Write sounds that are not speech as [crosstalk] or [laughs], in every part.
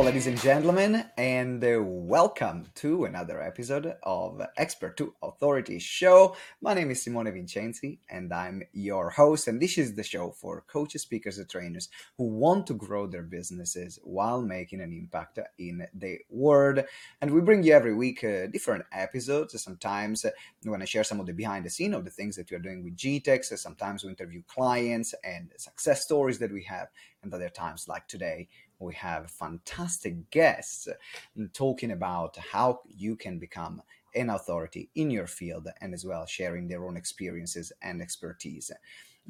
Ladies and gentlemen, and uh, welcome to another episode of Expert to Authority Show. My name is Simone Vincenzi, and I'm your host. And this is the show for coaches, speakers, and trainers who want to grow their businesses while making an impact in the world. And we bring you every week uh, different episodes. Sometimes uh, we want to share some of the behind the scene of the things that we are doing with GTEx. Sometimes we interview clients and success stories that we have, and other times, like today we have fantastic guests talking about how you can become an authority in your field and as well sharing their own experiences and expertise.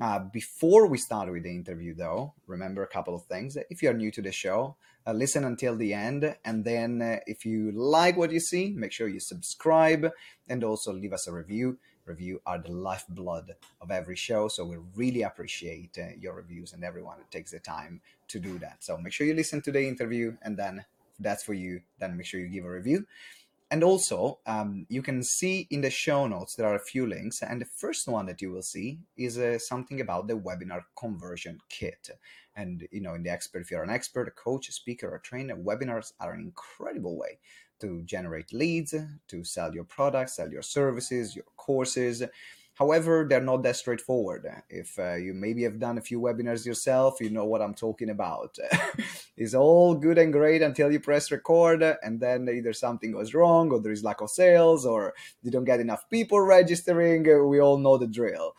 Uh, before we start with the interview, though, remember a couple of things. If you're new to the show, uh, listen until the end. And then, uh, if you like what you see, make sure you subscribe and also leave us a review review are the lifeblood of every show. So we really appreciate uh, your reviews and everyone that takes the time to do that. So make sure you listen to the interview, and then that's for you, then make sure you give a review. And also, um, you can see in the show notes there are a few links, and the first one that you will see is uh, something about the webinar conversion kit. And you know, in the expert, if you're an expert, a coach, a speaker, or a trainer, webinars are an incredible way to generate leads, to sell your products, sell your services, your courses. However, they're not that straightforward. If uh, you maybe have done a few webinars yourself, you know what I'm talking about. [laughs] it's all good and great until you press record, and then either something goes wrong, or there is lack of sales, or you don't get enough people registering. We all know the drill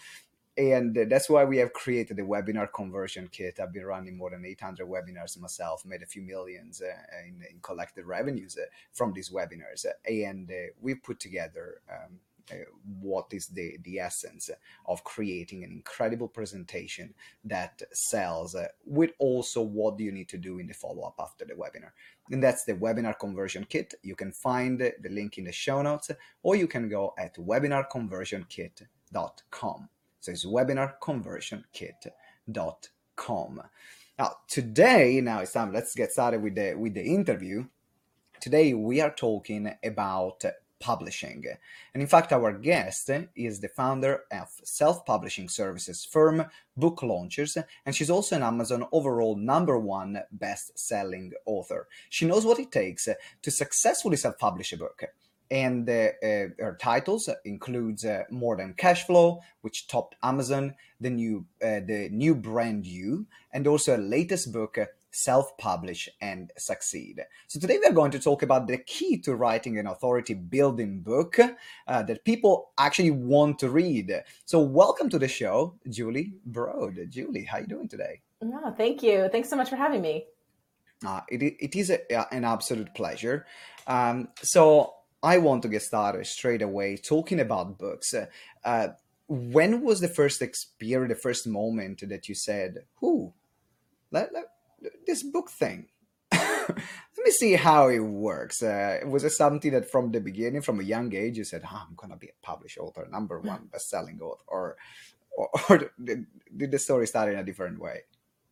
and that's why we have created the webinar conversion kit. I've been running more than 800 webinars myself, made a few millions uh, in, in, collected revenues uh, from these webinars, and uh, we put together. Um, what is the, the essence of creating an incredible presentation that sells uh, with also what do you need to do in the follow-up after the webinar and that's the webinar conversion kit you can find the link in the show notes or you can go at webinarconversionkit.com so it's webinarconversionkit.com. Now today, now it's time. Let's get started with the with the interview. Today we are talking about publishing. And in fact, our guest is the founder of self publishing services firm Book Launchers, and she's also an Amazon overall number one best selling author. She knows what it takes to successfully self publish a book and uh, her titles includes uh, more than cash flow which topped amazon the new uh, the new brand you and also her latest book self-publish and succeed. So today we're going to talk about the key to writing an authority building book uh, that people actually want to read. So welcome to the show julie broad. Julie how are you doing today? No thank you. Thanks so much for having me. Uh, it, it is a, an absolute pleasure. Um, so I want to get started straight away talking about books. Uh, uh, when was the first experience, the first moment that you said, "Who, let, let, this book thing"? [laughs] let me see how it works. Uh, was it something that from the beginning, from a young age, you said, oh, "I'm gonna be a published author, number one best-selling author," or, or, [laughs] or did, did the story start in a different way?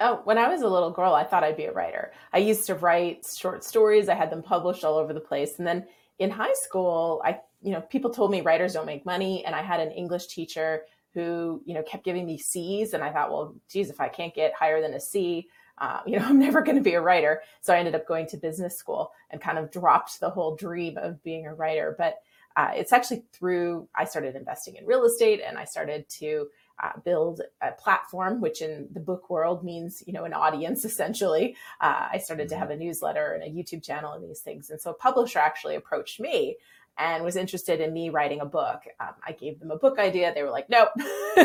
Oh, when I was a little girl, I thought I'd be a writer. I used to write short stories. I had them published all over the place, and then in high school, I, you know, people told me writers don't make money. And I had an English teacher who, you know, kept giving me C's. And I thought, well, geez, if I can't get higher than a C, uh, you know, [laughs] I'm never going to be a writer. So I ended up going to business school and kind of dropped the whole dream of being a writer. But uh, it's actually through I started investing in real estate and I started to uh, build a platform, which in the book world means, you know, an audience [laughs] essentially. Uh, I started to mm-hmm. have a newsletter and a YouTube channel and these things. And so a publisher actually approached me and was interested in me writing a book. Um, I gave them a book idea. They were like, nope, [laughs]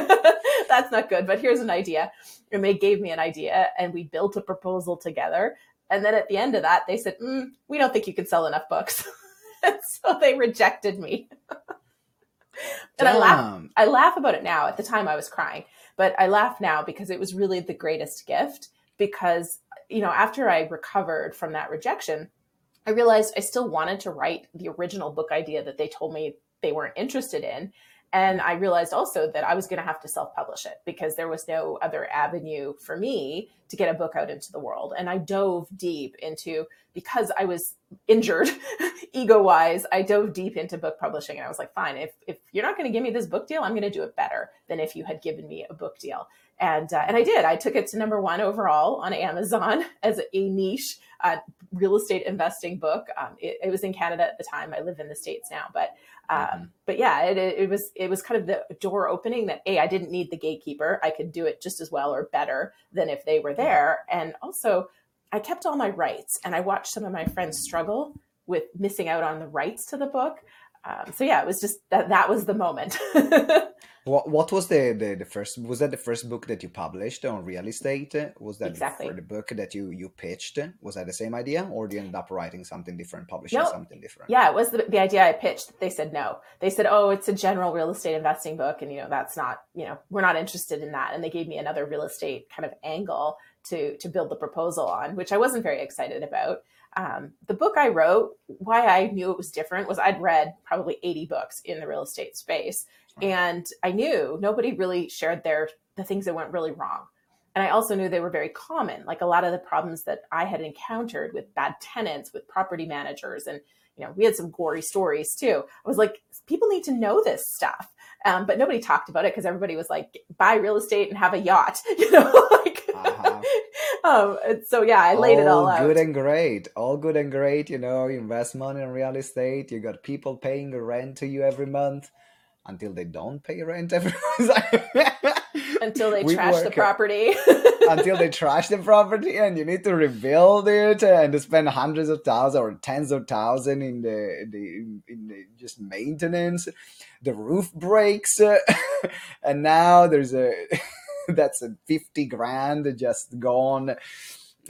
that's not good, but here's an idea. And they gave me an idea and we built a proposal together. And then at the end of that, they said, mm, we don't think you can sell enough books. [laughs] so they rejected me. [laughs] and I laugh I laugh about it now. At the time I was crying, but I laugh now because it was really the greatest gift because you know, after I recovered from that rejection, I realized I still wanted to write the original book idea that they told me they weren't interested in. And I realized also that I was going to have to self publish it because there was no other avenue for me to get a book out into the world. And I dove deep into, because I was injured [laughs] ego wise, I dove deep into book publishing. And I was like, fine, if, if you're not going to give me this book deal, I'm going to do it better than if you had given me a book deal. And, uh, and I did. I took it to number one overall on Amazon [laughs] as a niche a real estate investing book. Um, it, it, was in Canada at the time. I live in the states now, but um, mm-hmm. but yeah, it, it, was it was kind of the door opening that a I didn't need the gatekeeper. I could do it just as well or better than if they were there, and also I kept all my rights. And I watched some of my friends struggle with missing out on the rights to the book. Um, so yeah, it was just that that was the moment. [laughs] what what was the, the, the first was that the first book that you published on real estate? Was that exactly the book that you you pitched? Was that the same idea, or did you end up writing something different, publishing no. something different? Yeah, it was the, the idea I pitched. They said no. They said, oh, it's a general real estate investing book, and you know that's not you know we're not interested in that. And they gave me another real estate kind of angle to to build the proposal on, which I wasn't very excited about. Um, the book I wrote, why I knew it was different was I'd read probably 80 books in the real estate space, and I knew nobody really shared their the things that went really wrong. And I also knew they were very common, like a lot of the problems that I had encountered with bad tenants, with property managers, and you know, we had some gory stories too. I was like, people need to know this stuff. Um, but nobody talked about it because everybody was like, buy real estate and have a yacht, [laughs] you know, like, uh-huh. [laughs] um, so yeah, I laid all it all out. All good and great. All good and great. You know, you invest money in real estate. You got people paying the rent to you every month until they don't pay rent every [laughs] until they we trash the property [laughs] until they trash the property and you need to rebuild it and spend hundreds of thousands or tens of thousands in the, the in the just maintenance the roof breaks and now there's a [laughs] that's a 50 grand just gone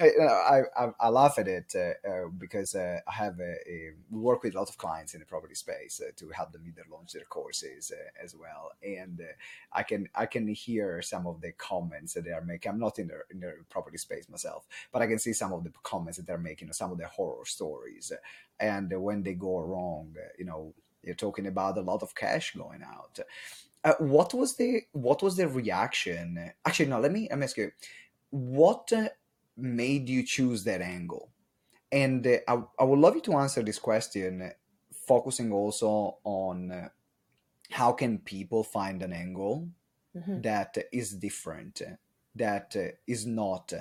I, I, I laugh at it uh, uh, because uh, I have a, work with a lot of clients in the property space uh, to help them either launch their courses uh, as well, and uh, I can I can hear some of the comments that they are making. I'm not in the in the property space myself, but I can see some of the comments that they're making, some of the horror stories, and when they go wrong, you know, you're talking about a lot of cash going out. What was the what was the reaction? Actually, no. Let me let me ask you what made you choose that angle? And uh, I, I would love you to answer this question, focusing also on uh, how can people find an angle mm-hmm. that is different, that uh, not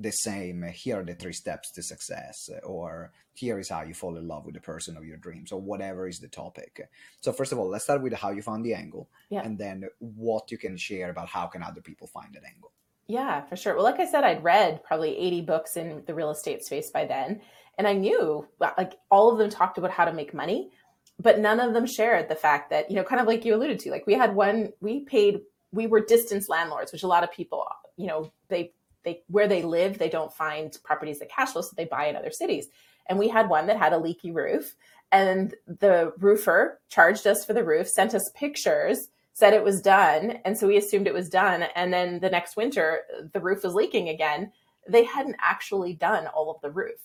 the same. Here are the three steps to success, or here is how you fall in love with the person of your dreams, or whatever is the topic. So first of all, let's start with how you found the angle, yeah. and then what you can share about how can other people find an angle. Yeah, for sure. Well, like I said, I'd read probably 80 books in the real estate space by then. And I knew like all of them talked about how to make money, but none of them shared the fact that, you know, kind of like you alluded to, like we had one, we paid, we were distance landlords, which a lot of people, you know, they, they, where they live, they don't find properties that cash flow, so they buy in other cities. And we had one that had a leaky roof and the roofer charged us for the roof, sent us pictures said it was done. And so we assumed it was done. And then the next winter, the roof was leaking again. They hadn't actually done all of the roof.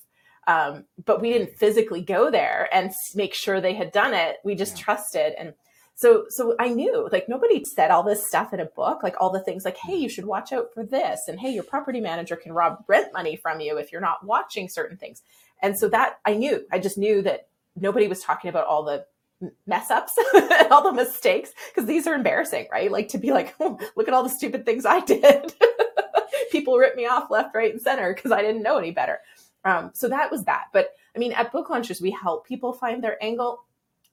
Um, but we didn't physically go there and make sure they had done it. We just yeah. trusted. And so, so I knew like nobody said all this stuff in a book, like all the things like, Hey, you should watch out for this. And Hey, your property manager can rob rent money from you if you're not watching certain things. And so that I knew, I just knew that nobody was talking about all the mess ups [laughs] all the mistakes because these are embarrassing, right? Like to be like, oh, [laughs] look at all the stupid things I did. [laughs] People rip me off left, right, and center because I didn't know any better. Um, so that was that. But I mean, at Book Launchers we help people find their angle.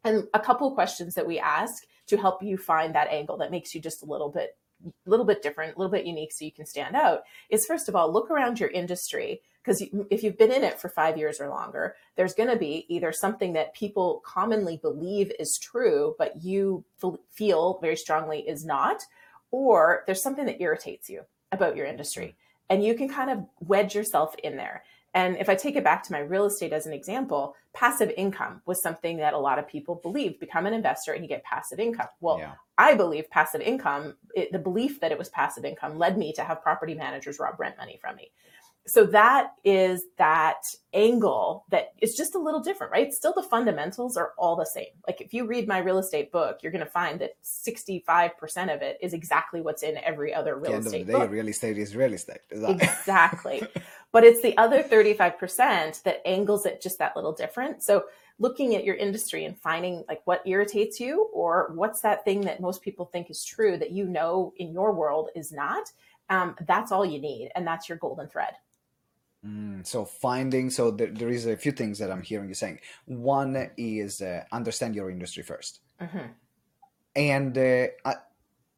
And a couple questions that we ask to help you find that angle that makes you just a little bit a little bit different, a little bit unique so you can stand out is first of all, look around your industry because if you've been in it for five years or longer, there's going to be either something that people commonly believe is true, but you feel very strongly is not, or there's something that irritates you about your industry. Hmm. And you can kind of wedge yourself in there. And if I take it back to my real estate as an example, passive income was something that a lot of people believed become an investor and you get passive income. Well, yeah. I believe passive income, it, the belief that it was passive income led me to have property managers rob rent money from me so that is that angle that is just a little different, right? Still, the fundamentals are all the same. Like if you read my real estate book, you're going to find that 65% of it is exactly what's in every other real the estate end of the day, book. real estate is real estate. [laughs] exactly. but it's the other 35% that angles it just that little different. So looking at your industry and finding like what irritates you or what's that thing that most people think is true that you know in your world is not, um, that's all you need. And that's your golden thread. Mm, so finding, so there, there is a few things that I'm hearing you saying. One is uh, understand your industry 1st mm-hmm. and uh,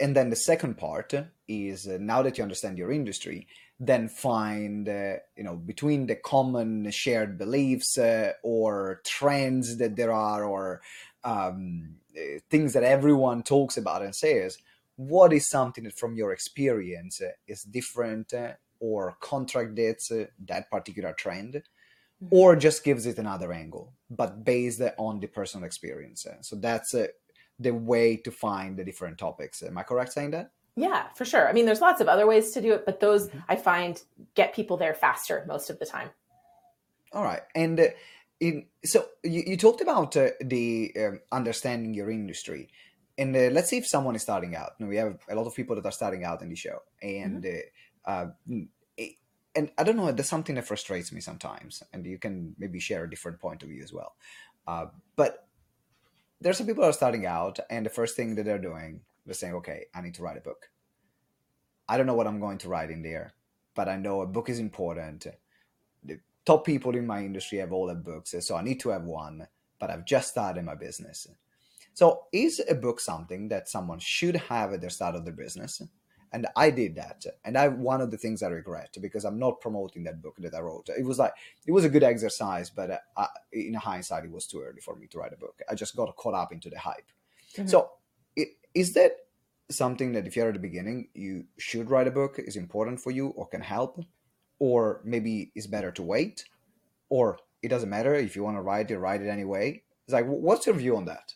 and then the second part is uh, now that you understand your industry, then find uh, you know between the common shared beliefs uh, or trends that there are or um, uh, things that everyone talks about and says what is something that from your experience uh, is different uh, or contradicts that particular trend mm-hmm. or just gives it another angle but based on the personal experience so that's the way to find the different topics am i correct saying that yeah, for sure. I mean, there's lots of other ways to do it, but those mm-hmm. I find get people there faster most of the time. All right. And uh, in, so you, you, talked about uh, the um, understanding your industry. And uh, let's see if someone is starting out. we have a lot of people that are starting out in the show. And mm-hmm. Uh, and I don't know, there's something that frustrates me sometimes. And you can maybe share a different point of view as well. Uh, but there's some people that are starting out, and the first thing that they're doing they're saying, okay, I need to write a book. I don't know what I'm going to write in there, but I know a book is important. The top people in my industry have all the books, so I need to have one, but I've just started my business. So, is a book something that someone should have at the start of their business? And I did that, and I one of the things I regret because I'm not promoting that book that I wrote. It was like it was a good exercise, but uh, I, in hindsight, it was too early for me to write a book. I just got caught up into the hype. Mm-hmm. So is that something that if you're at the beginning you should write a book is important for you or can help or maybe it's better to wait or it doesn't matter if you want to write it write it anyway it's like what's your view on that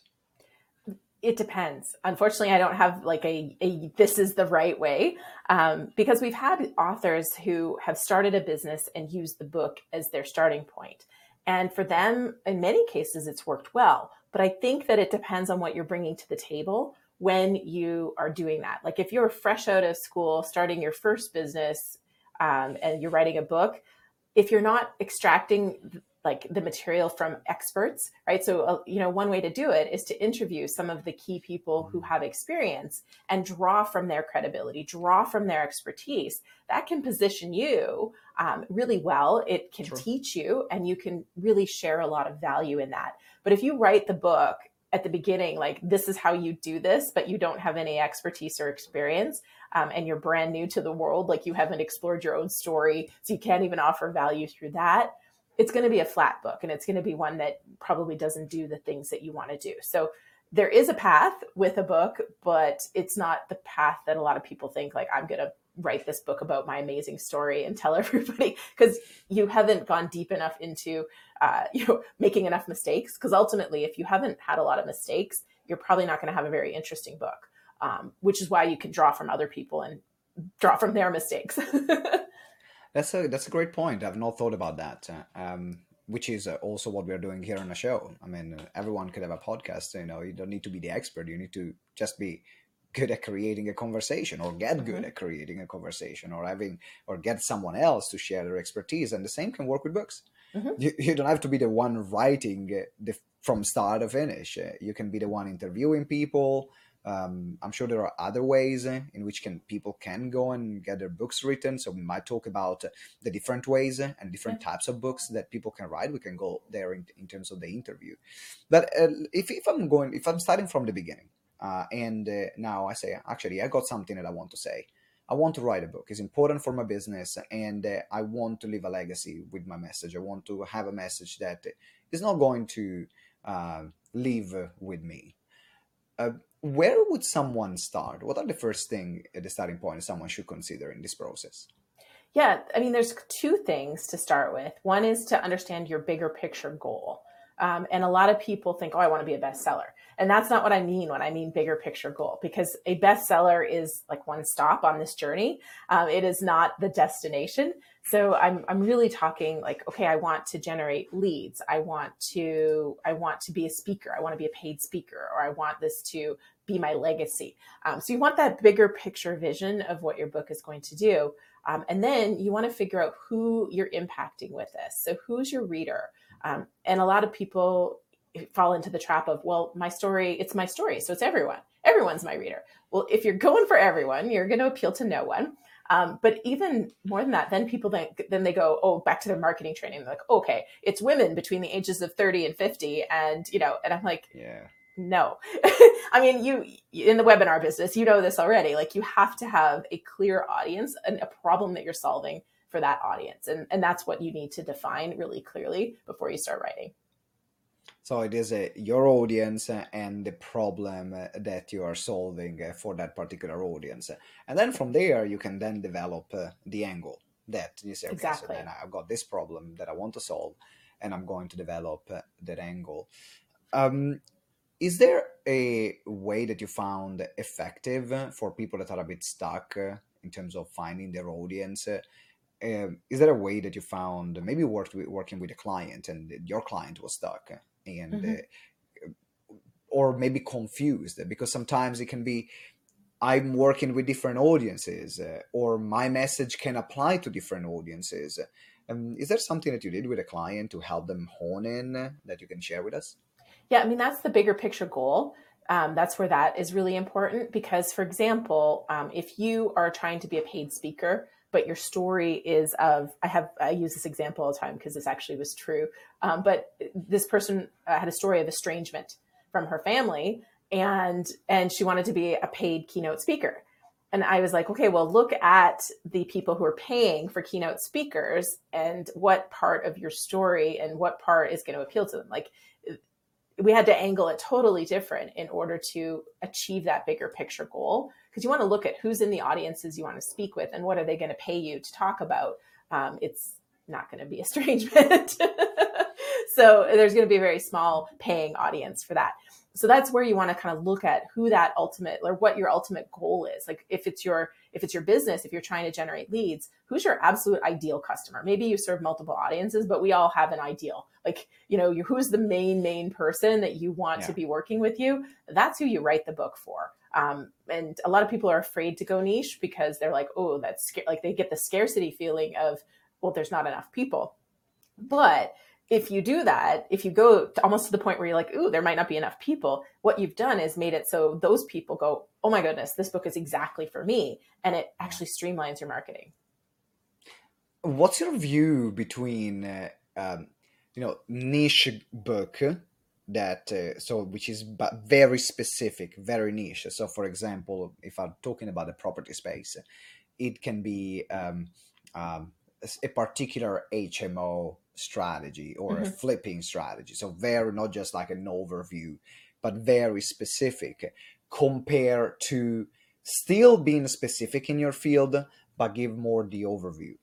it depends. Unfortunately i don't have like a, a this is the right way. Um, because we've had authors who have started a business and used the book as their starting point. And for them in many cases it's worked well. But i think that it depends on what you're bringing to the table when you are doing that. Like if you're fresh out of school, starting your first business, um, and you're writing a book, if you're not extracting like the material from experts, right? So, uh, you know, one way to do it is to interview some of the key people who have experience and draw from their credibility, draw from their expertise. That can position you um, really well. It can teach you, and you can really share a lot of value in that. But if you write the book at the beginning like this is how you do this but you don't have any expertise or experience um, and you're brand new to the world like you haven't explored your own story so you can't even offer value through that it's going to be a flat book and it's going to be one that probably doesn't do the things that you want to do. So there is a path with a book but it's not the path that a lot of people think like i'm going to write this book about my amazing story and tell [laughs] everybody because you haven't gone deep enough into uh, you know making enough mistakes because ultimately if you haven't had a lot of mistakes you're probably not going to have a very interesting book um, which is why you can draw from other people and draw from their mistakes [laughs] that's a that's a great point. I've not thought about that uh, um, which is uh, also what we're doing here on the show. I mean everyone could have a podcast you know you don't need to be the expert. You need to just be good at creating a conversation or get good mm-hmm. at creating a conversation or having or get someone else to share their expertise. And the same can work with books. Mm-hmm. you, you, don't have to be the one writing uh, the, from start to finish. Uh, you can be the one interviewing people um, i'm sure there are other ways uh, in which can people can go and get their books written so we might talk about the different ways and different types of books that people can write we can go there in, in terms of the interview but uh, if, if i'm going if i'm starting from the beginning uh, and uh, now I say, actually, I got something that I want to say. I want to write a book. It's important for my business, and uh, I want to leave a legacy with my message. I want to have a message that is not going to uh, live with me. Uh, where would someone start? What are the first thing the starting point someone should consider in this process? Yeah, I mean, there's two things to start with. One is to understand your bigger picture goal. Um, and a lot of people think, oh, I want to be a bestseller. And that's not what I mean when I mean bigger picture goal, because a bestseller is like one stop on this journey. Um, it is not the destination. So I'm, I'm really talking like, okay, I want to generate leads. I want to, I want to be a speaker. I want to be a paid speaker, or I want this to be my legacy. Um, so you want that bigger picture vision of what your book is going to do. Um, and then you want to figure out who you're impacting with this. So who's your reader? Um, and a lot of people fall into the trap of, well, my story, it's my story. So it's everyone. Everyone's my reader. Well, if you're going for everyone, you're going to appeal to no one. Um, but even more than that, then people then, then they go, oh, back to their marketing training. They're like, okay, it's women between the ages of 30 and 50. And, you know, and I'm like, yeah. No. [laughs] I mean, you in the webinar business, you know this already. Like you have to have a clear audience and a problem that you're solving for that audience. And and that's what you need to define really clearly before you start writing. So it is a, your audience and the problem that you are solving for that particular audience. And then from there, you can then develop uh, the angle that you say, okay, exactly. so then I've got this problem that I want to solve and I'm going to develop uh, that angle. Um, is there a way that you found effective for people that are a bit stuck uh, in terms of finding their audience? Uh, is there a way that you found maybe worked with, working with a client and your client was stuck and mm-hmm. uh, or maybe confused because sometimes it can be i'm working with different audiences uh, or my message can apply to different audiences. Um, is there something that you did with a client to help them hone in that you can share with us? Yeah i mean that's the bigger picture goal. Um, that's where that is really important because for example um, if you are trying to be a paid speaker but your story is of i have i use this example all the time because this actually was true um, but this person uh, had a story of estrangement from her family and and she wanted to be a paid keynote speaker. And i was like okay well look at the people who are paying for keynote speakers and what part of your story and what part is going to appeal to them. Like we had to angle it totally different in order to achieve that bigger picture goal because you want to look at who's in the audiences you want to speak with and what are they going to pay you to talk about um, it's not going to be estrangement [laughs] so there's going to be a very small paying audience for that. So that's where you want to kind of look at who that ultimate or what your ultimate goal is. Like if it's your if it's your business if you're trying to generate leads who's your absolute ideal customer? Maybe you serve multiple audiences but we all have an ideal. Like you know who's the main main person that you want yeah. to be working with you? That's who you write the book for um, and a lot of people are afraid to go niche because they're like oh that's sc-, like they get the scarcity feeling of well there's not enough people but if you do that, if you go to almost to the point where you're like, ooh, there might not be enough people, what you've done is made it so those people go, oh my goodness, this book is exactly for me. And it actually streamlines your marketing. What's your view between, uh, um, you know, niche book that, uh, so which is but very specific, very niche. So, for example, if I'm talking about the property space, it can be um, um, a particular HMO strategy or mm-hmm. a flipping strategy. So very not just like an overview, but very specific. Compare to still being specific in your field, but give more the overview.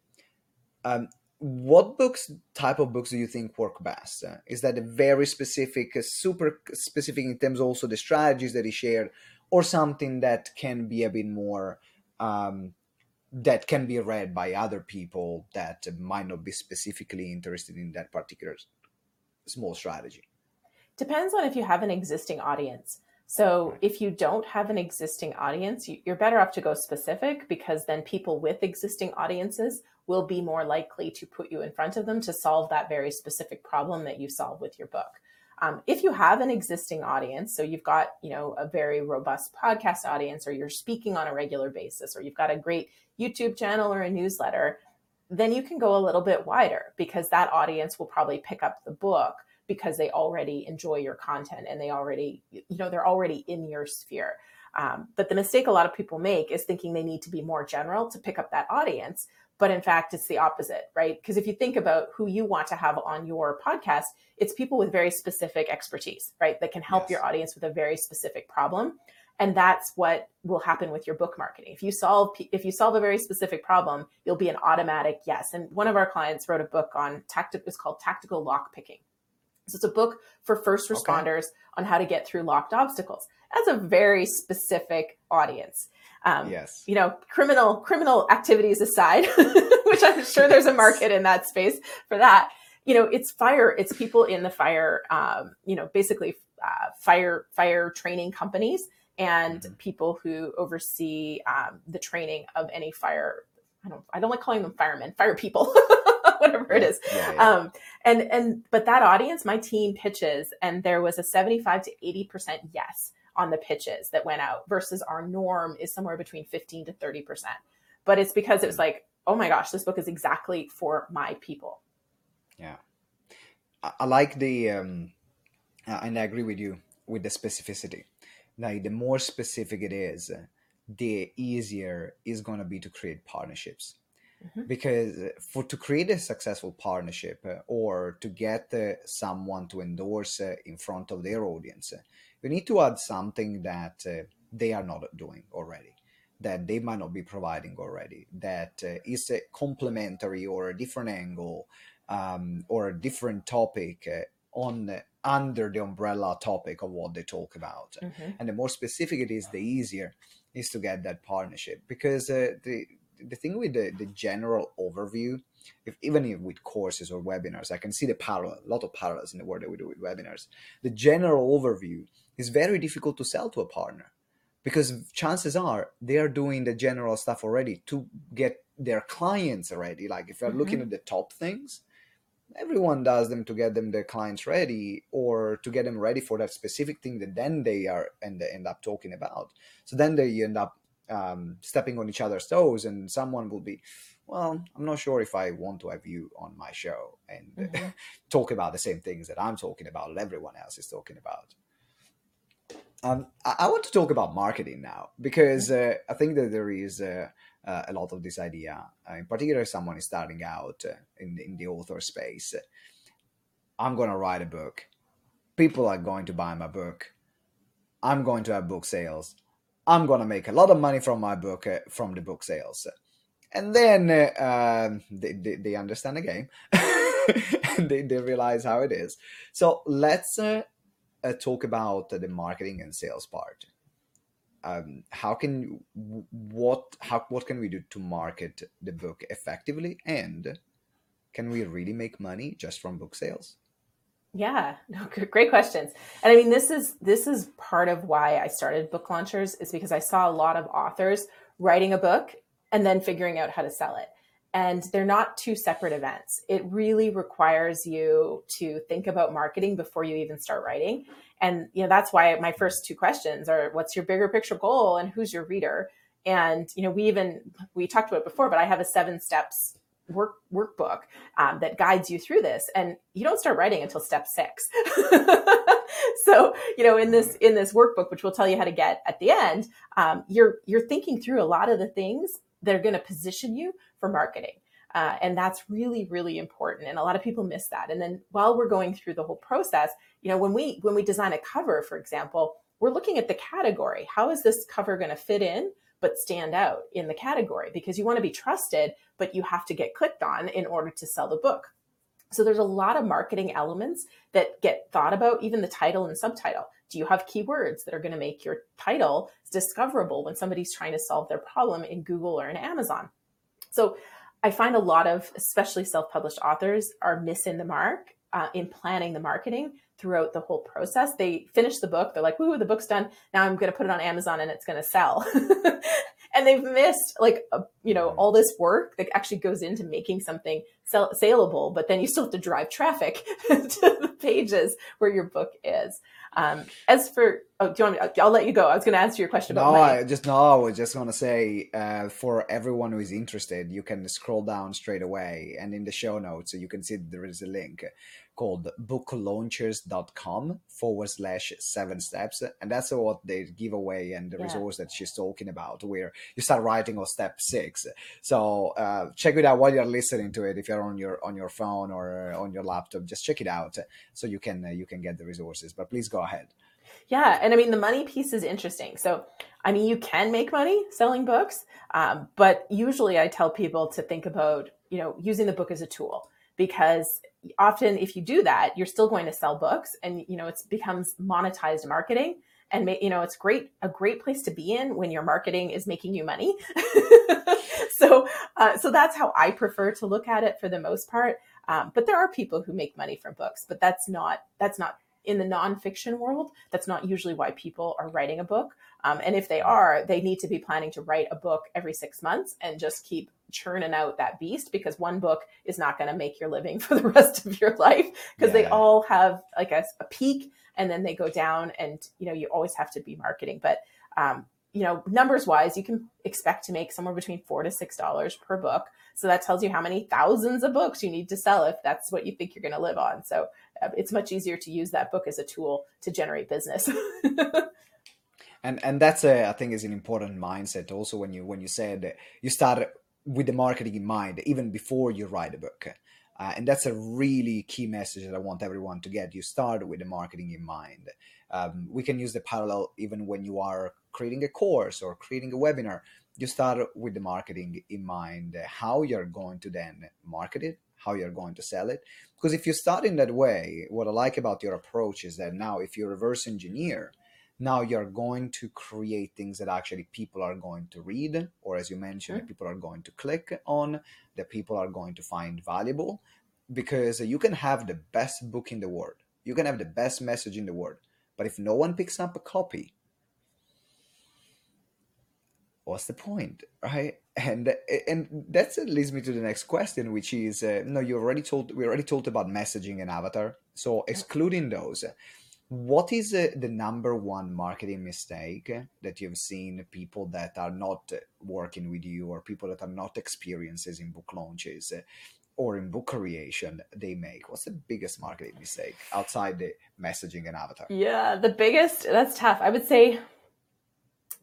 Um, what books type of books do you think work best? Uh, is that a very specific uh, super specific in terms also the strategies that he shared or something that can be a bit more um, that can be read by other people that might not be specifically interested in that particular small strategy? Depends on if you have an existing audience. So if you don't have an existing audience you're better off to go specific because then people with existing audiences will be more likely to put you in front of them to solve that very specific problem that you solve with your book um, if you have an existing audience, so you've got you know a very robust podcast audience, or you're speaking on a regular basis, or you've got a great YouTube channel or a newsletter, then you can go a little bit wider because that audience will probably pick up the book because they already enjoy your content and they already you know they're already in your sphere. Um, but the mistake a lot of people make is thinking they need to be more general to pick up that audience but in fact it's the opposite right? Because if you think about who you want to have on your podcast it's people with very specific expertise right? That can help yes. your audience with a very specific problem. And that's what will happen with your book marketing. If you solve if you solve a very specific problem you'll be an automatic yes. And one of our clients wrote a book on tactic it's called tactical lock picking. So it's a book for first responders okay. on how to get through locked obstacles. That's a very specific audience um, yes. You know, criminal criminal activities aside, [laughs] which I'm sure there's a market in that space for that. You know, it's fire. It's people in the fire. Um, you know, basically uh, fire fire training companies and mm-hmm. people who oversee um, the training of any fire. I don't. I don't like calling them firemen. Fire people. [laughs] whatever it is. Yeah, yeah. Um, and and but that audience, my team pitches, and there was a seventy-five to eighty percent yes on the pitches that went out versus our norm is somewhere between 15 to 30%. but it's because it was like, oh my gosh, this book is exactly for my people. Yeah. I, I like the, um, and I agree with you with the specificity. Like the more specific it is, the easier is going to be to create partnerships. Mm-hmm. Because for to create a successful partnership uh, or to get uh, someone to endorse uh, in front of their audience, you need to add something that uh, they are not doing already that they might not be providing already that uh, is a complementary or a different angle um, or a different topic uh, on uh, under the umbrella topic of what they talk about. Mm-hmm. and the more specific it is the easier is to get that partnership. Because uh, the the thing with the, the general overview if even if with courses or webinars i can see the parallel a lot of parallels in the work that we do with webinars. The general overview is very difficult to sell to a partner because chances are they are doing the general stuff already to get their clients ready like if you're mm-hmm. looking at the top things everyone does them to get them their clients ready or to get them ready for that specific thing that then they are and they end up talking about so then they end up um, stepping on each other's toes and someone will be well i'm not sure if i want to have you on my show and mm-hmm. [laughs] talk about the same things that i'm talking about everyone else is talking about um, I, I, want to talk about marketing now because mm-hmm. uh, i think that there is uh, uh, a lot of this idea uh, in particular if someone is starting out uh, in, in the author space i'm going to write a book people are going to buy my book i'm going to have book sales I'm going to make a lot of money from my book, uh, from the book sales. And then uh, um, they, they, they, understand the game. [laughs] they, they realize how it is. So let's uh, talk about the marketing and sales part. Um, how can what how what can we do to market the book effectively and can we really make money just from book sales yeah, [laughs] no, great questions. And I mean, this is this is part of why I started book launchers is because I saw a lot of authors writing a book and then figuring out how to sell it. And they're not two separate events. It really requires you to think about marketing before you even start writing. And you know, that's why my first two questions are what's your bigger picture goal and who's your reader? And you know, we even we talked about it before, but I have a seven steps work workbook um, that guides you through this and you don't start writing until step six [laughs] so you know in this in this workbook which will tell you how to get at the end um, you're you're thinking through a lot of the things that are going to position you for marketing uh, and that's really really important and a lot of people miss that and then while we're going through the whole process you know when we when we design a cover for example we're looking at the category how is this cover going to fit in but stand out in the category because you want to be trusted, but you have to get clicked on in order to sell the book. So there's a lot of marketing elements that get thought about, even the title and subtitle. Do you have keywords that are going to make your title discoverable when somebody's trying to solve their problem in Google or in Amazon? So I find a lot of, especially self published authors, are missing the mark uh, in planning the marketing throughout the whole process. They finish the book, they're like, "Woo, the book's done. Now I'm going to put it on Amazon and it's going to sell." [laughs] and they've missed like a, you know all this work that actually goes into making something sell- saleable, but then you still have to drive traffic [laughs] to the pages where your book is. Um, as for, oh, do you want me, I'll let you go. I was going to answer your question about no. I just no, I was just going to say uh, for everyone who is interested, you can scroll down straight away, and in the show notes, so you can see there is a link called booklaunchers.com forward slash seven steps. And that's what they give away and the yeah. resource that she's talking about, where you start writing on step six. So uh, check it out while you're listening to it. If you're on your on your phone or on your laptop, just check it out so you can uh, you can get the resources. But please go ahead. Yeah, and I mean the money piece is interesting. So I mean you can make money selling books, um, but usually I tell people to think about you know using the book as a tool because often if you do that you're still going to sell books and you know it becomes monetized marketing and you know it's great a great place to be in when your marketing is making you money. [laughs] So uh, so that's how i prefer to look at it for the most part. Um, but there are people who make money from books but that's not that's not in the nonfiction world that's not usually why people are writing a book. Um, and if they are they need to be planning to write a book every six months and just keep churning out that beast because one book is not going to make your living [laughs] for the rest of your life because yeah. they all have like a, a, peak and then they go down and you know you always have to be marketing but um, you know, numbers wise, you can expect to make somewhere between four to six dollars per book. So that tells you how many thousands of books you need to sell if that's what you think you're going to live on. So uh, it's much easier to use that book as a tool to generate business. [laughs] and and that's a I think is an important mindset also when you when you said you start with the marketing in mind even before you write a book. Uh, and that's a really key message that I want everyone to get. You start with the marketing in mind. Um, we can use the parallel even when you are creating a course or creating a webinar. You start with the marketing in mind, how you're going to then market it, how you're going to sell it. Because if you start in that way, what I like about your approach is that now, if you reverse engineer, now you're going to create things that actually people are going to read or as you mentioned mm-hmm. people are going to click on that people are going to find valuable because you can have the best book in the world. You can have the best message in the world. But if no one picks up a copy what's the point right? [laughs] And and that leads me to the next question which is uh, no you already told we already talked about messaging and avatar. So excluding those what is uh, the number one marketing mistake that you've seen people that are not working with you or people that are not experiences in book launches or in book creation they make? What's the biggest marketing mistake outside the messaging and avatar? Yeah the biggest that's tough. I would say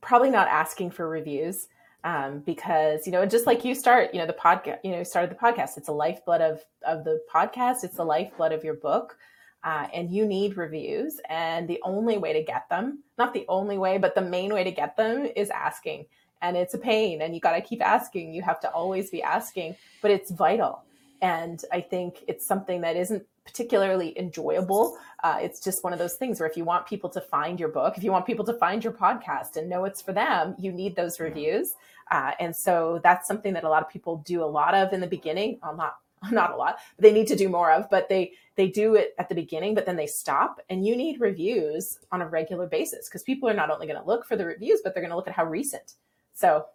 probably not asking for reviews um, because you know just like you start you know the podcast you know started the podcast it's a lifeblood of of the podcast it's the lifeblood of your book uh, and you need reviews. And the only way to get them, not the only way, but the main way to get them is asking. And it's a pain, and you got to keep asking. You have to always be asking, but it's vital. And I think it's something that isn't particularly enjoyable. Uh, it's just one of those things where if you want people to find your book, if you want people to find your podcast and know it's for them, you need those reviews. Uh, and so that's something that a lot of people do a lot of in the beginning. Well, not [laughs] not a lot, but they need to do more of, but they they do it at the beginning, but then they stop. And you need reviews on a regular basis because people are not only going to look for the reviews, but they're going to look at how recent. So,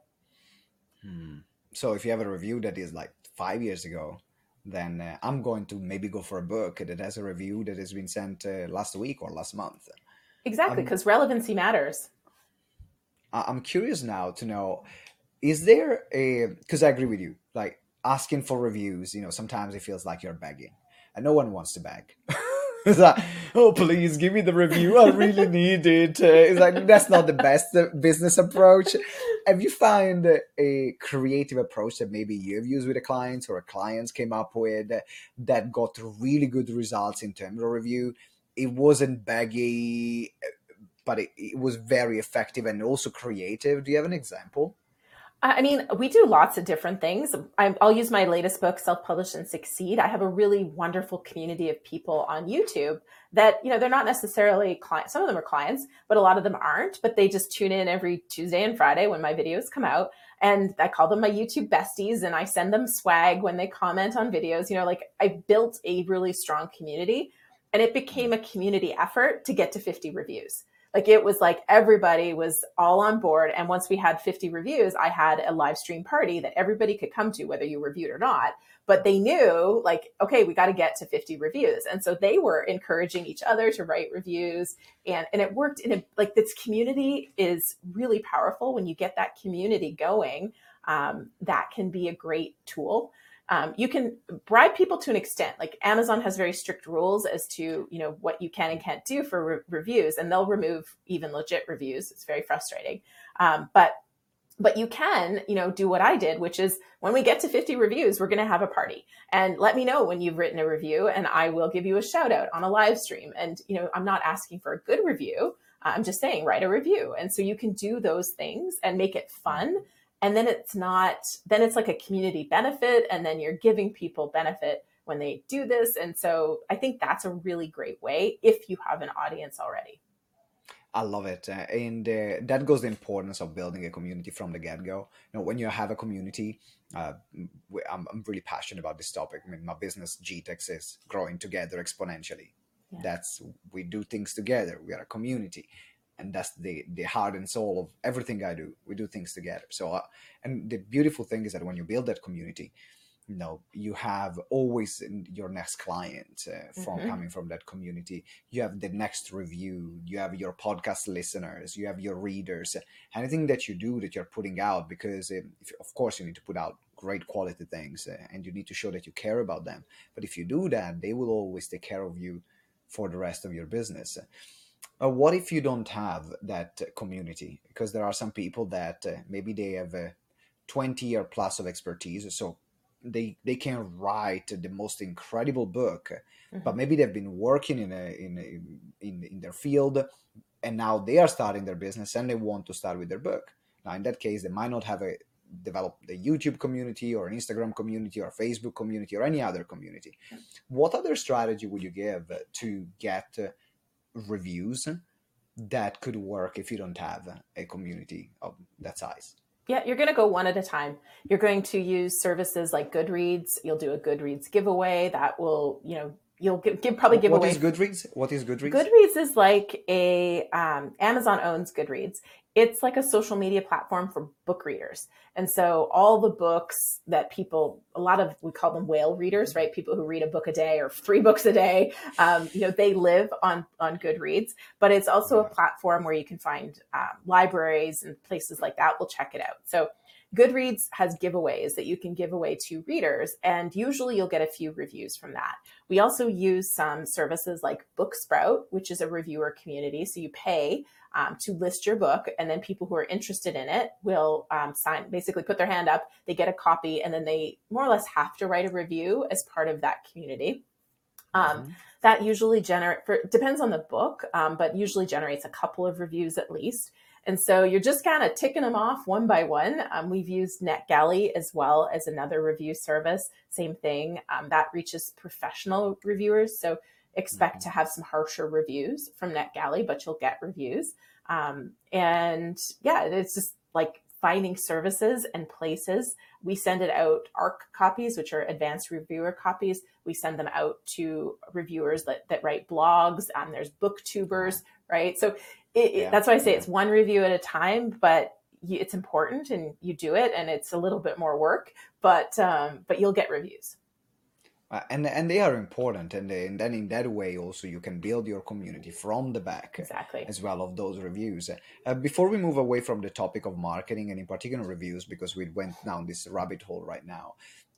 hmm. so if you have a review that is like five years ago, then uh, I'm going to maybe go for a book that has a review that has been sent uh, last week or last month. Exactly, because relevancy matters. I'm curious now to know is there a because I agree with you like asking for reviews, you know, sometimes it feels like you're begging, and no one wants to beg. [laughs] it's like, oh, please give me the review. I really [laughs] need it. Uh, it's like that's not the best business approach. Have you found a creative approach that maybe you've used with a client or a clients came up with that got really good results in terms of review? It wasn't baggy, but it, it was very effective and also creative. Do you have an example? I mean, we do lots of different things. i will use my latest book, Self Publish and Succeed. I have a really wonderful community of people on YouTube that, you know, they're not necessarily clients. Some of them are clients, but a lot of them aren't. But they just tune in every Tuesday and Friday when my videos come out. And I call them my YouTube besties and I send them swag when they comment on videos. You know, like I built a really strong community and it became a community effort to get to 50 reviews like it was like everybody was all on board and once we had 50 reviews i had a live stream party that everybody could come to whether you reviewed or not. But they knew like okay we got to get to 50 reviews. And so they were encouraging each other to write reviews and and it worked in a like this community is really powerful. When you get that community going um, that can be a great tool um, you can bribe people to an extent. Like amazon has very strict rules as to you know what you can and can't do for re- reviews and they'll remove even legit reviews. It's very frustrating. Um, but but you can you know do what i did which is when we get to 50 reviews we're going to have a party. And let me know when you've written a review and i will give you a shout out on a live stream. And you know i'm not asking for a good review. I'm just saying write a review. And so you can do those things and make it fun and then it's not then it's like a community benefit and then you're giving people benefit when they do this and so i think that's a really great way if you have an audience already I love it, uh, and uh, that goes the importance of building a community from the get go. You know, when you have a community, uh, I'm, I'm really passionate about this topic. I mean, my business GTEX is growing together exponentially. Yeah. That's we do things together. We are a community, and that's the the heart and soul of everything I do. We do things together. So, uh, and the beautiful thing is that when you build that community, you know you have always your next client uh, from Mhm. coming from that community you have the next review you have your podcast listeners you have your readers anything that you do that you're putting out because um, if, of course you need to put out great quality things uh, and you need to show that you care about them but if you do that they will always take care of you for the rest of your business uh, what if you don't have that uh, community? Because there are some people that uh, maybe they have a 20 year plus of expertise so they they can write the most incredible book but Mhm. maybe they've been working in a in a, in in their field and now they are starting their business and they want to start with their book. Now in that case they might not have a developed a youtube community or an instagram community or a facebook community or any other community. What other strategy would you give to get uh, reviews that could work if you don't have a community of that size Yeah, you're going to go one at a time. You're going to use services like Goodreads. You'll do a Goodreads giveaway that will, you know, you'll give, give probably give what away is goodreads what is goodreads Goodreads is like a um, Amazon owns Goodreads. It's like a social media platform for book readers, and so all the books that people, a lot of we call them whale readers, right? People who read a book a day or three [laughs] books a day, um, you know, they live on on Goodreads. But it's also a platform where you can find um, libraries and places like that will check it out. So Goodreads has giveaways that you can give away to readers, and usually you'll get a few reviews from that. We also use some services like Booksprout, which is a reviewer community. So you pay um, to list your book, and then people who are interested in it will um, sign, basically put their hand up, they get a copy, and then they more or less have to write a review as part of that community. Um, that usually generate depends on the book, um, but usually generates a couple of reviews at least. And so you're just kind of ticking them off one by one. Um, we've used NetGalley as well as another review service. Same thing. Um, that reaches professional reviewers. So expect to have some harsher reviews from NetGalley, but you'll get reviews. Um, and yeah, it's just like finding services and places. We send it out ARC copies, which are advanced reviewer copies. We send them out to reviewers that, that write blogs. Um, there's booktubers, right? So it, Yeah. that's why I say it's one review at a time, but you, it's important and you do it and it's a little bit more work, but, um, but you'll get reviews. Uh, and and they are important and, they, and then in that way also you can build your community from the back Exactly. as well of those reviews uh, before we move away from the topic of marketing and in particular reviews because we went down this rabbit hole right now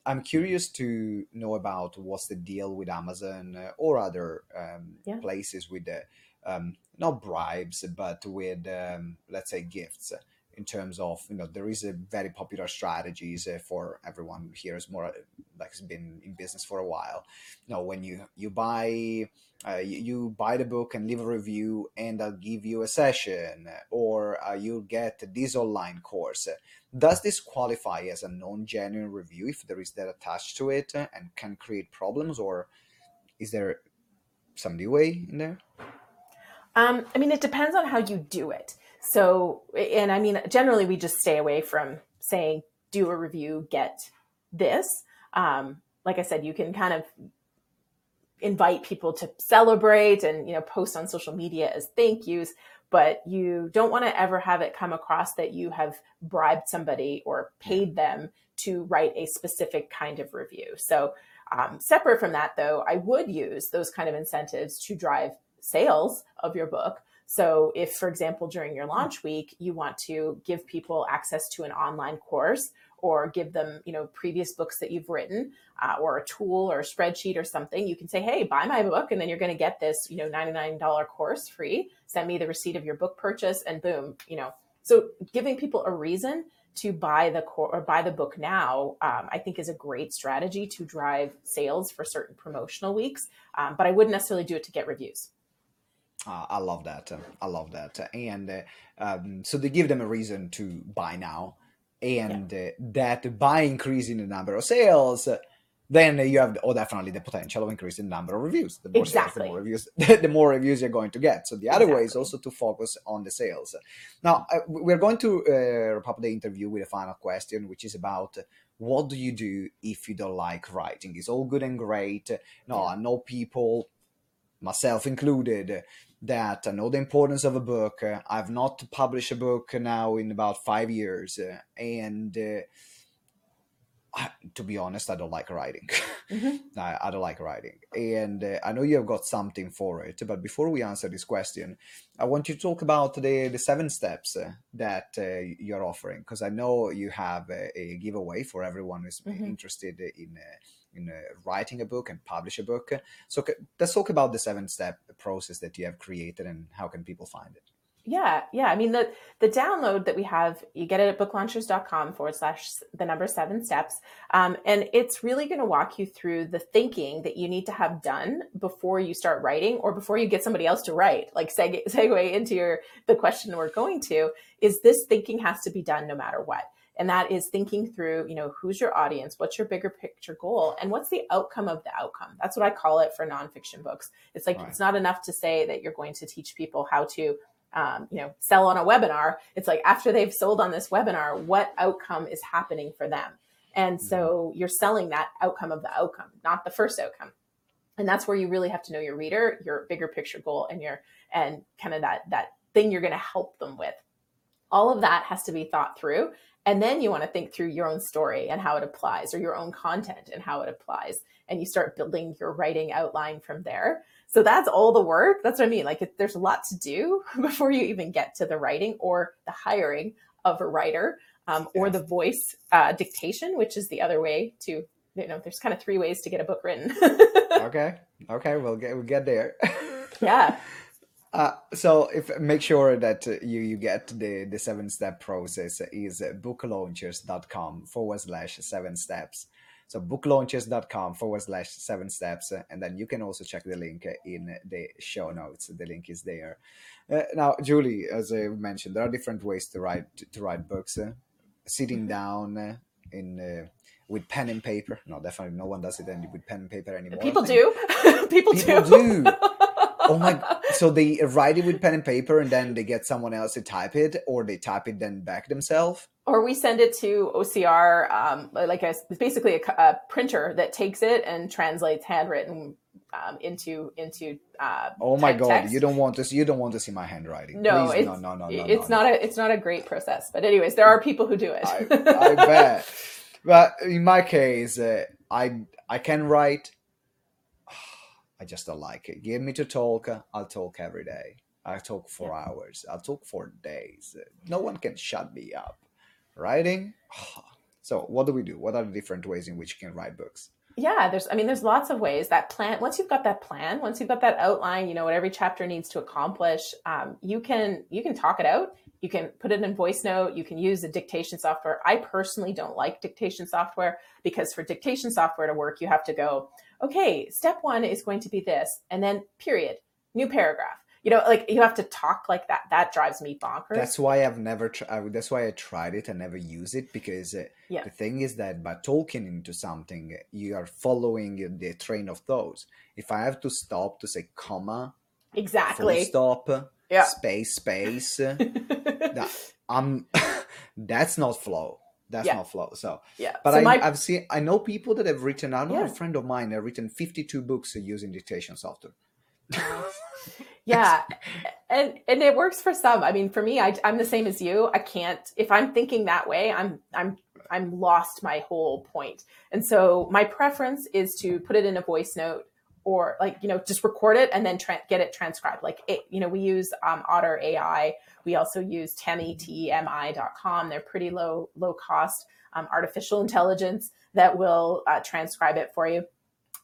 i'm curious to know about what's the deal with amazon uh, or other um, Yeah. places with the um, not bribes but with um, let's say gifts in terms of you know there is a very popular strategies uh, for everyone here is more uh, like has been in business for a while. You know when you you buy uh, you, you buy the book and leave a review and i'll give you a session or uh, you'll get this online course. Does this qualify as a non-genuine review if there is that attached to it and can create problems or is there some leeway in there Um, I mean, it depends on how you do it. So, and I mean, generally, we just stay away from saying, do a review, get this. Um, like I said, you can kind of invite people to celebrate and, you know, post on social media as thank yous, but you don't want to ever have it come across that you have bribed somebody or paid them to write a specific kind of review. So, um, separate from that, though, I would use those kind of incentives to drive sales of your book. So, if, for example, during your launch week, you want to give people access to an online course or give them, you know, previous books that you've written uh, or a tool or a spreadsheet or something, you can say, hey, buy my book, and then you're going to get this, you know, $99 course free. Send me the receipt of your book purchase, and boom, you know. So, giving people a reason to buy the core or buy the book now, um, I think is a great strategy to drive sales for certain promotional weeks. Um, but I wouldn't necessarily do it to get reviews. Uh, I love that. I love that. And uh, um, so they give them a reason to buy now, and uh, that by increasing the number of sales, then you have oh definitely the potential of increasing the number of reviews. The more sales, the more reviews, [laughs] the more reviews you're going to get. So the other way is also to focus on the sales. Now uh, we're going to uh, wrap up the interview with a final question, which is about what do you do if you don't like writing? It's all good and great. No, I know people myself included, that I know the importance of a book. Uh, I've not published a book now in about five years, uh, and uh, I, to be honest, I don't like writing. [laughs] Mm-hmm. I, I, don't like writing. And uh, I know you have got something for it. But before we answer this question, I want you to talk about the, the seven steps uh, that uh, you're offering. Because I know you have a, a, giveaway for everyone who's mm-hmm. interested in uh, in uh, writing a book and publish a book. So let's talk about the seven step process that you have created and how can people find it. Yeah, yeah. I mean, the the download that we have, you get it at booklaunchers.com forward slash the number seven steps. Um, and it's really going to walk you through the thinking that you need to have done before you start writing or before you get somebody else to write. Like seg- segue into your the question we're going to is this thinking has to be done no matter what and that is thinking through you know who's your audience? What's your bigger picture goal? And what's the outcome of the outcome? That's what i call it for nonfiction books. It's like right. it's not enough to say that you're going to teach people how to um, you know sell on a webinar. It's like after they've sold on this webinar what outcome is happening for them? And mm-hmm. so you're selling that outcome of the outcome not the first outcome. And that's where you really have to know your reader your bigger picture goal and your and kind of that that thing you're going to help them with. All of that has to be thought through and then you want to think through your own story and how it applies or your own content and how it applies and you start building your writing outline from there so that's all the work. That's what I mean. Like there's a lot to do [laughs] before you even get to the writing or the hiring of a writer um, or the voice uh, dictation, which is the other way to, you know, there's kind of three ways to get a book written. [laughs] okay. Okay. We'll get, we'll get there. [laughs] yeah. Uh, so if make sure that you you get the the seven step process is booklaunchers.com forward slash seven steps so booklaunchers.com forward slash seven steps. And then you can also check the link in the show notes. The link is there. Uh, now, Julie, as I mentioned, there are different ways to write to write books. Uh, sitting mm-hmm. down uh, in uh, with pen and paper. No, definitely no one does it with pen and paper anymore. People do. [laughs] People, People do. do. [laughs] oh my [laughs] so they write it with pen and paper and then they get someone else to type it or they type it then back themselves or we send it to ocr um, like a, basically a, a, printer that takes it and translates handwritten um, into into uh, oh my god text. you don't want to see, you don't want to see my handwriting no Please, it's, no no no, no it's no, not no. a it's not a great process but anyways there are people who do it I, I bet [laughs] but in my case uh, i i can write I just don't like it. Give me to talk, I'll talk every day. I talk for yeah. hours. I'll talk for days. No one can shut me up. Writing. So, what do we do? What are the different ways in which you can write books? Yeah, there's. I mean, there's lots of ways. That plan. Once you've got that plan, once you've got that outline, you know what every chapter needs to accomplish. Um, you can you can talk it out. You can put it in voice note. You can use the dictation software. I personally don't like dictation software because for dictation software to work, you have to go okay, step one is going to be this, and then period, new paragraph. You know, like you have to talk like that. That drives me bonkers. That's why I've never. Tried, that's why I tried it and never use it because uh, yeah. the thing is that by talking into something, you are following the train of thought. If I have to stop to say comma, exactly, stop, yeah. space, space, [laughs] that, I'm. [laughs] that's not flow that's yeah. not flow. So yeah, but so I, my... I've seen I know people that have written. I know yeah. a friend of mine have written fifty two books using dictation software. [laughs] yeah, and and it works for some. I mean, for me, I, I'm the same as you. I can't if I'm thinking that way. I'm I'm I'm lost my whole point. And so my preference is to put it in a voice note or like you know just record it and then tra- get it transcribed. Like it, you know we use um, otter ai we also use temi temi.com they're pretty low low cost um, artificial intelligence that will uh, transcribe it for you.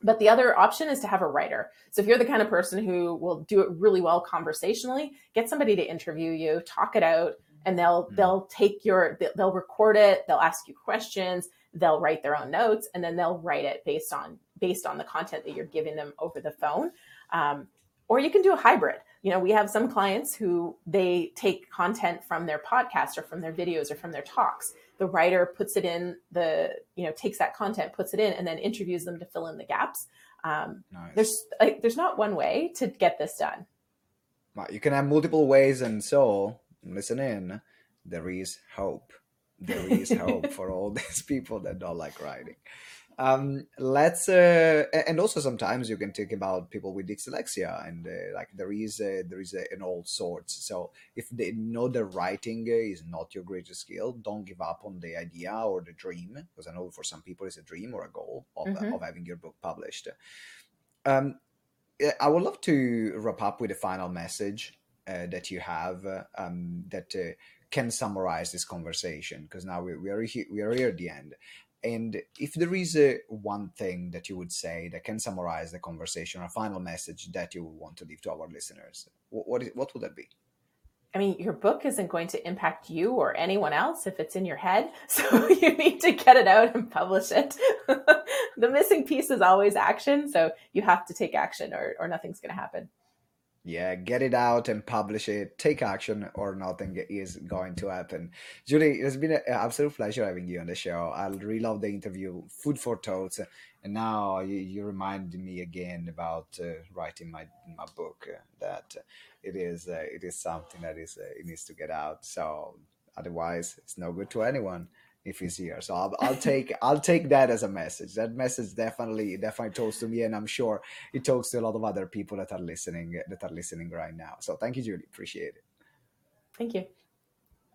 But the other option is to have a writer. So if you're the kind of person who will do it really well conversationally get somebody to interview you talk it out and they'll mm-hmm. they'll take your they'll record it they'll ask you questions they'll write their own notes and then they'll write it based on based on the content that you're giving them over the phone. Um, or you can do a hybrid. You know we have some clients who they take content from their podcast or from their videos or from their talks. The writer puts it in the you know takes that content puts it in and then interviews them to fill in the gaps. Um, nice. there's like, there's not one way to get this done. You can have multiple ways and so listen in. There is hope. There is hope [laughs] for all these people that don't like writing. Um, let's uh, and also sometimes you can think about people with dyslexia and uh, like there is a, there is a, an all sorts. So if they know the writing is not your greatest skill don't give up on the idea or the dream because i know for some people it's a dream or a goal of, mm-hmm. of having your book published. Um, i would love to wrap up with a final message uh, that you have uh, um, that uh, can summarize this conversation because now we, we are here, we are here at the end and if there is a one thing that you would say that can summarize the conversation, a final message that you want to leave to our listeners, what what, what would that be? I mean, your book isn't going to impact you or anyone else if it's in your head. [laughs] So you need to get it out and publish it. [laughs] the missing piece is always action. So you have to take action or, or nothing's going to happen yeah get it out and publish it. Take action or nothing is going to happen. Julie it's been an absolute pleasure having you on the show. I really love the interview food for thoughts and now you, you reminded me again about uh, writing my my book uh, that it is uh, it is something that is uh, it needs to get out. So otherwise it's no good to anyone if he's here. So I'll, I'll take I'll take that as a message. That message definitely definitely talks to me, and I'm sure it talks to a lot of other people that are listening that are listening right now. So thank you, Julie. Appreciate it. Thank you.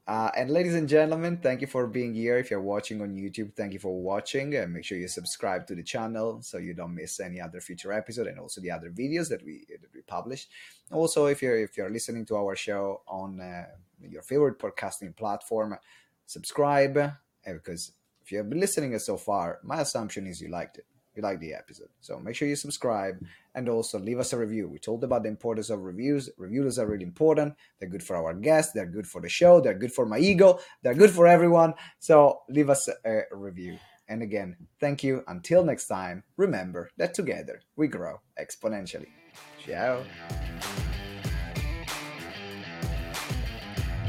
Uh, and ladies and gentlemen, thank you for being here. If you're watching on YouTube, thank you for watching. And make sure you subscribe to the channel so you don't miss any other future episode and also the other videos that we that we publish. Also, if you're if you're listening to our show on uh, your favorite podcasting platform, subscribe because if you have been listening so far, my assumption is you liked it. You liked the episode. So make sure you subscribe and also leave us a review. We told about the importance of reviews. Reviews are really important. They're good for our guests. They're good for the show. They're good for my ego. They're good for everyone. So leave us a review. And again, thank you. Until next time, remember that together we grow exponentially. Ciao.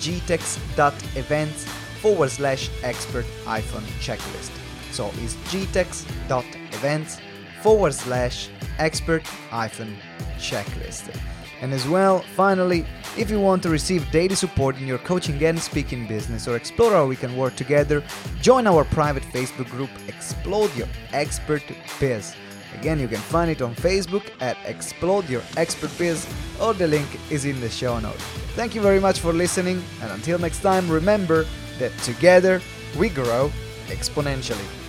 gtex.events forward slash expert hyphen checklist. So it's gtex.events forward slash expert hyphen checklist. And as well, finally, if you want to receive daily support in your coaching and speaking business or explore how we can work together, join our private Facebook group Explode Your Expert Biz. Again, you can find it on Facebook at Explode Your Expert Biz, or the link is in the show notes. Thank you very much for listening, and until next time, remember that together we grow exponentially.